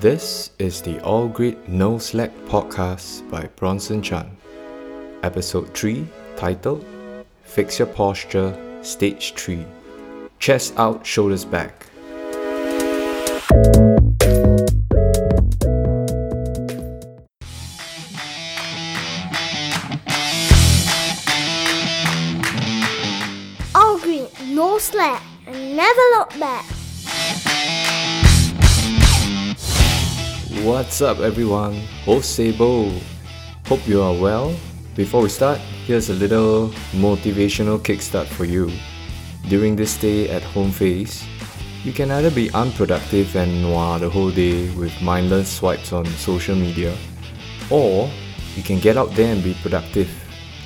This is the All Green No Slack podcast by Bronson Chan. Episode 3, titled Fix Your Posture, Stage 3 Chest Out, Shoulders Back. All green, no slack, and never look back. What's up, everyone? Sabo. Hope you are well. Before we start, here's a little motivational kickstart for you. During this stay at home phase, you can either be unproductive and noir the whole day with mindless swipes on social media, or you can get out there and be productive,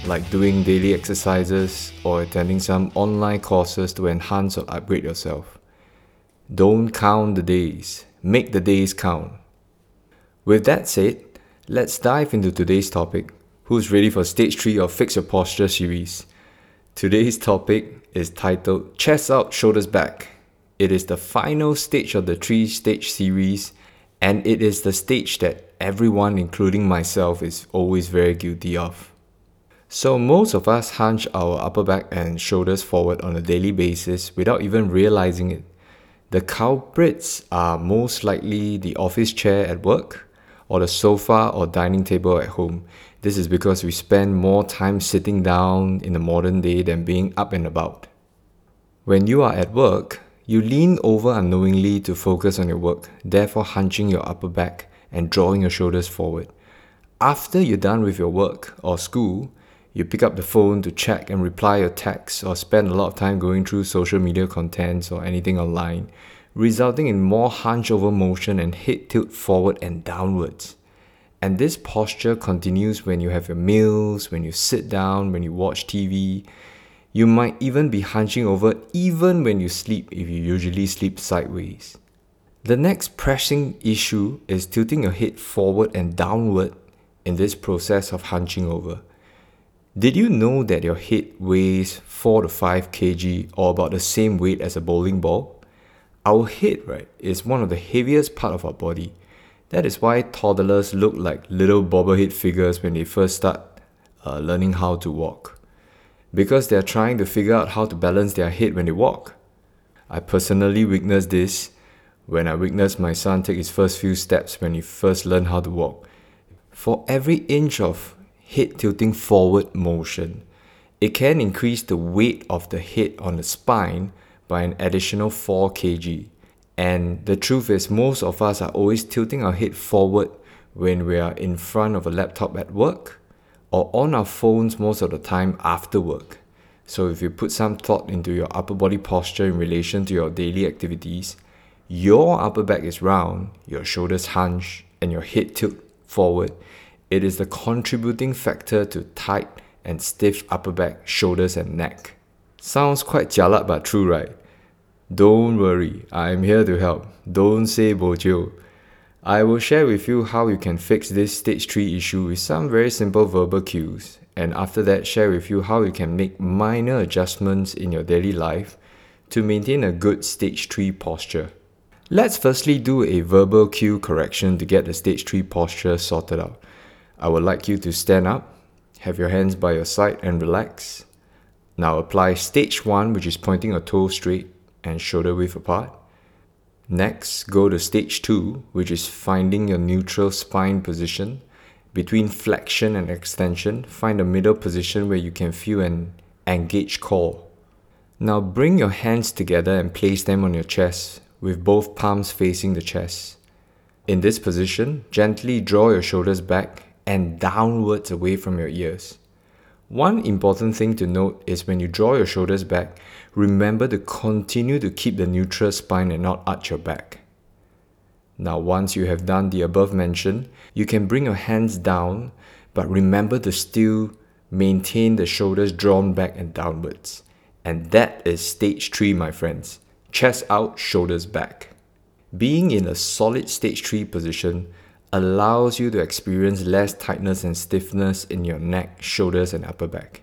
like doing daily exercises or attending some online courses to enhance or upgrade yourself. Don't count the days, make the days count. With that said, let's dive into today's topic. Who's ready for stage 3 of Fix Your Posture series? Today's topic is titled Chest Out, Shoulders Back. It is the final stage of the three stage series, and it is the stage that everyone, including myself, is always very guilty of. So, most of us hunch our upper back and shoulders forward on a daily basis without even realizing it. The culprits are most likely the office chair at work or the sofa or dining table at home. This is because we spend more time sitting down in the modern day than being up and about. When you are at work, you lean over unknowingly to focus on your work, therefore hunching your upper back and drawing your shoulders forward. After you're done with your work or school, you pick up the phone to check and reply your texts or spend a lot of time going through social media contents or anything online, resulting in more hunch over motion and head tilt forward and downwards. And this posture continues when you have your meals, when you sit down, when you watch TV. You might even be hunching over even when you sleep if you usually sleep sideways. The next pressing issue is tilting your head forward and downward in this process of hunching over. Did you know that your head weighs 4 to 5 kg or about the same weight as a bowling ball? Our head, right, is one of the heaviest part of our body. That is why toddlers look like little bobblehead figures when they first start uh, learning how to walk. Because they are trying to figure out how to balance their head when they walk. I personally witnessed this when I witnessed my son take his first few steps when he first learned how to walk. For every inch of head tilting forward motion, it can increase the weight of the head on the spine by an additional 4 kg. And the truth is, most of us are always tilting our head forward when we are in front of a laptop at work or on our phones most of the time after work. So, if you put some thought into your upper body posture in relation to your daily activities, your upper back is round, your shoulders hunch, and your head tilt forward. It is the contributing factor to tight and stiff upper back, shoulders, and neck. Sounds quite jialat but true, right? Don't worry, I'm here to help. Don't say bojo. I will share with you how you can fix this stage 3 issue with some very simple verbal cues, and after that, share with you how you can make minor adjustments in your daily life to maintain a good stage 3 posture. Let's firstly do a verbal cue correction to get the stage 3 posture sorted out. I would like you to stand up, have your hands by your side, and relax. Now apply stage 1, which is pointing your toes straight and shoulder width apart. Next, go to stage 2, which is finding your neutral spine position. Between flexion and extension, find a middle position where you can feel an engaged core. Now bring your hands together and place them on your chest with both palms facing the chest. In this position, gently draw your shoulders back and downwards away from your ears. One important thing to note is when you draw your shoulders back, remember to continue to keep the neutral spine and not arch your back. Now, once you have done the above mentioned, you can bring your hands down, but remember to still maintain the shoulders drawn back and downwards. And that is stage 3, my friends. Chest out, shoulders back. Being in a solid stage 3 position allows you to experience less tightness and stiffness in your neck, shoulders, and upper back.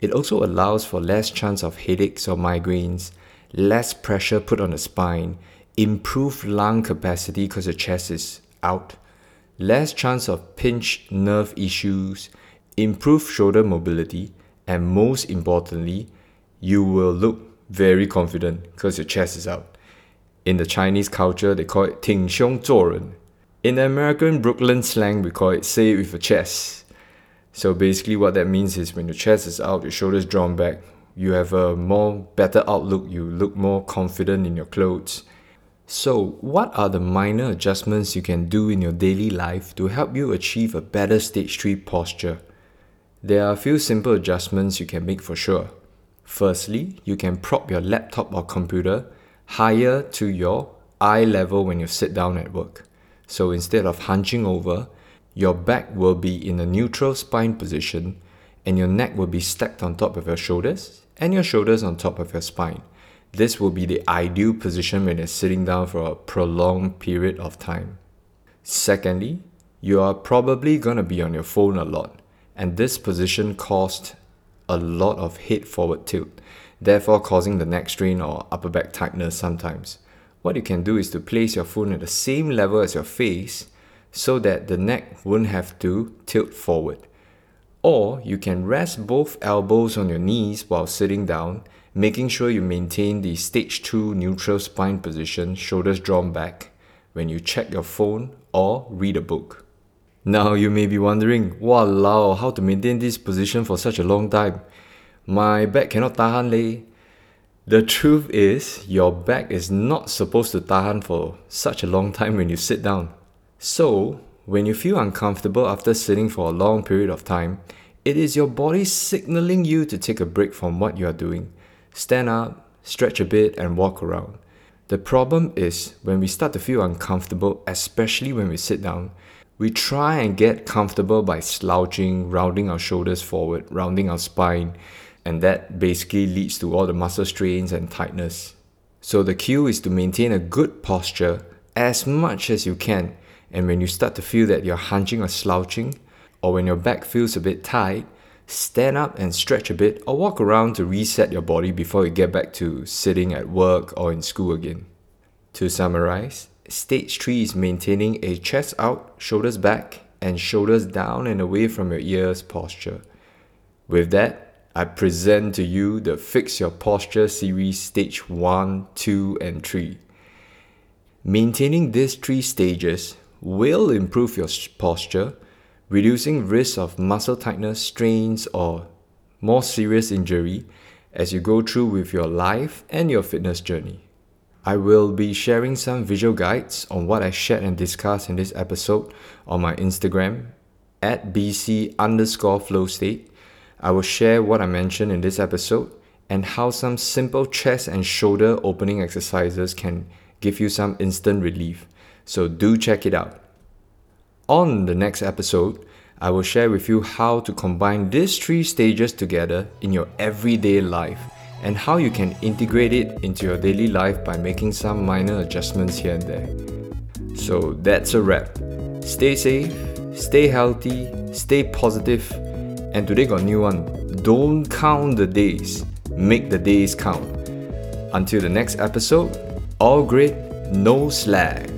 It also allows for less chance of headaches or migraines, less pressure put on the spine, improved lung capacity because the chest is out, less chance of pinched nerve issues, improved shoulder mobility, and most importantly, you will look very confident because your chest is out. In the Chinese culture, they call it 挺胸做人. in American Brooklyn slang, we call it say it with a chest. So basically, what that means is when your chest is out, your shoulders drawn back, you have a more better outlook, you look more confident in your clothes. So, what are the minor adjustments you can do in your daily life to help you achieve a better stage 3 posture? There are a few simple adjustments you can make for sure. Firstly, you can prop your laptop or computer higher to your eye level when you sit down at work. So instead of hunching over, your back will be in a neutral spine position and your neck will be stacked on top of your shoulders and your shoulders on top of your spine. This will be the ideal position when you're sitting down for a prolonged period of time. Secondly, you are probably going to be on your phone a lot, and this position caused a lot of head forward tilt, therefore causing the neck strain or upper back tightness sometimes. What you can do is to place your phone at the same level as your face so that the neck won't have to tilt forward. Or you can rest both elbows on your knees while sitting down, making sure you maintain the stage 2 neutral spine position, shoulders drawn back, when you check your phone or read a book. Now you may be wondering, wow, how to maintain this position for such a long time? My back cannot tahan leh. The truth is, your back is not supposed to tahan for such a long time when you sit down. So, when you feel uncomfortable after sitting for a long period of time, it is your body signaling you to take a break from what you are doing. Stand up, stretch a bit, and walk around. The problem is when we start to feel uncomfortable, especially when we sit down, we try and get comfortable by slouching, rounding our shoulders forward, rounding our spine, and that basically leads to all the muscle strains and tightness. So the cue is to maintain a good posture as much as you can and when you start to feel that you're hunching or slouching, or when your back feels a bit tight, stand up and stretch a bit or walk around to reset your body before you get back to sitting at work or in school again. To summarize, stage 3 is maintaining a chest out, shoulders back, and shoulders down and away from your ears posture. With that, I present to you the Fix Your Posture series stage 1, 2, and 3. Maintaining these three stages will improve your posture, reducing risk of muscle tightness, strains, or more serious injury as you go through with your life and your fitness journey. I will be sharing some visual guides on what I shared and discussed in this episode on my Instagram at BC underscore flow state. I will share what I mentioned in this episode and how some simple chest and shoulder opening exercises can give you some instant relief so do check it out. On the next episode, I will share with you how to combine these three stages together in your everyday life and how you can integrate it into your daily life by making some minor adjustments here and there. So that's a wrap. Stay safe, stay healthy, stay positive, and today got new one. Don't count the days, make the days count. Until the next episode, all green no slack.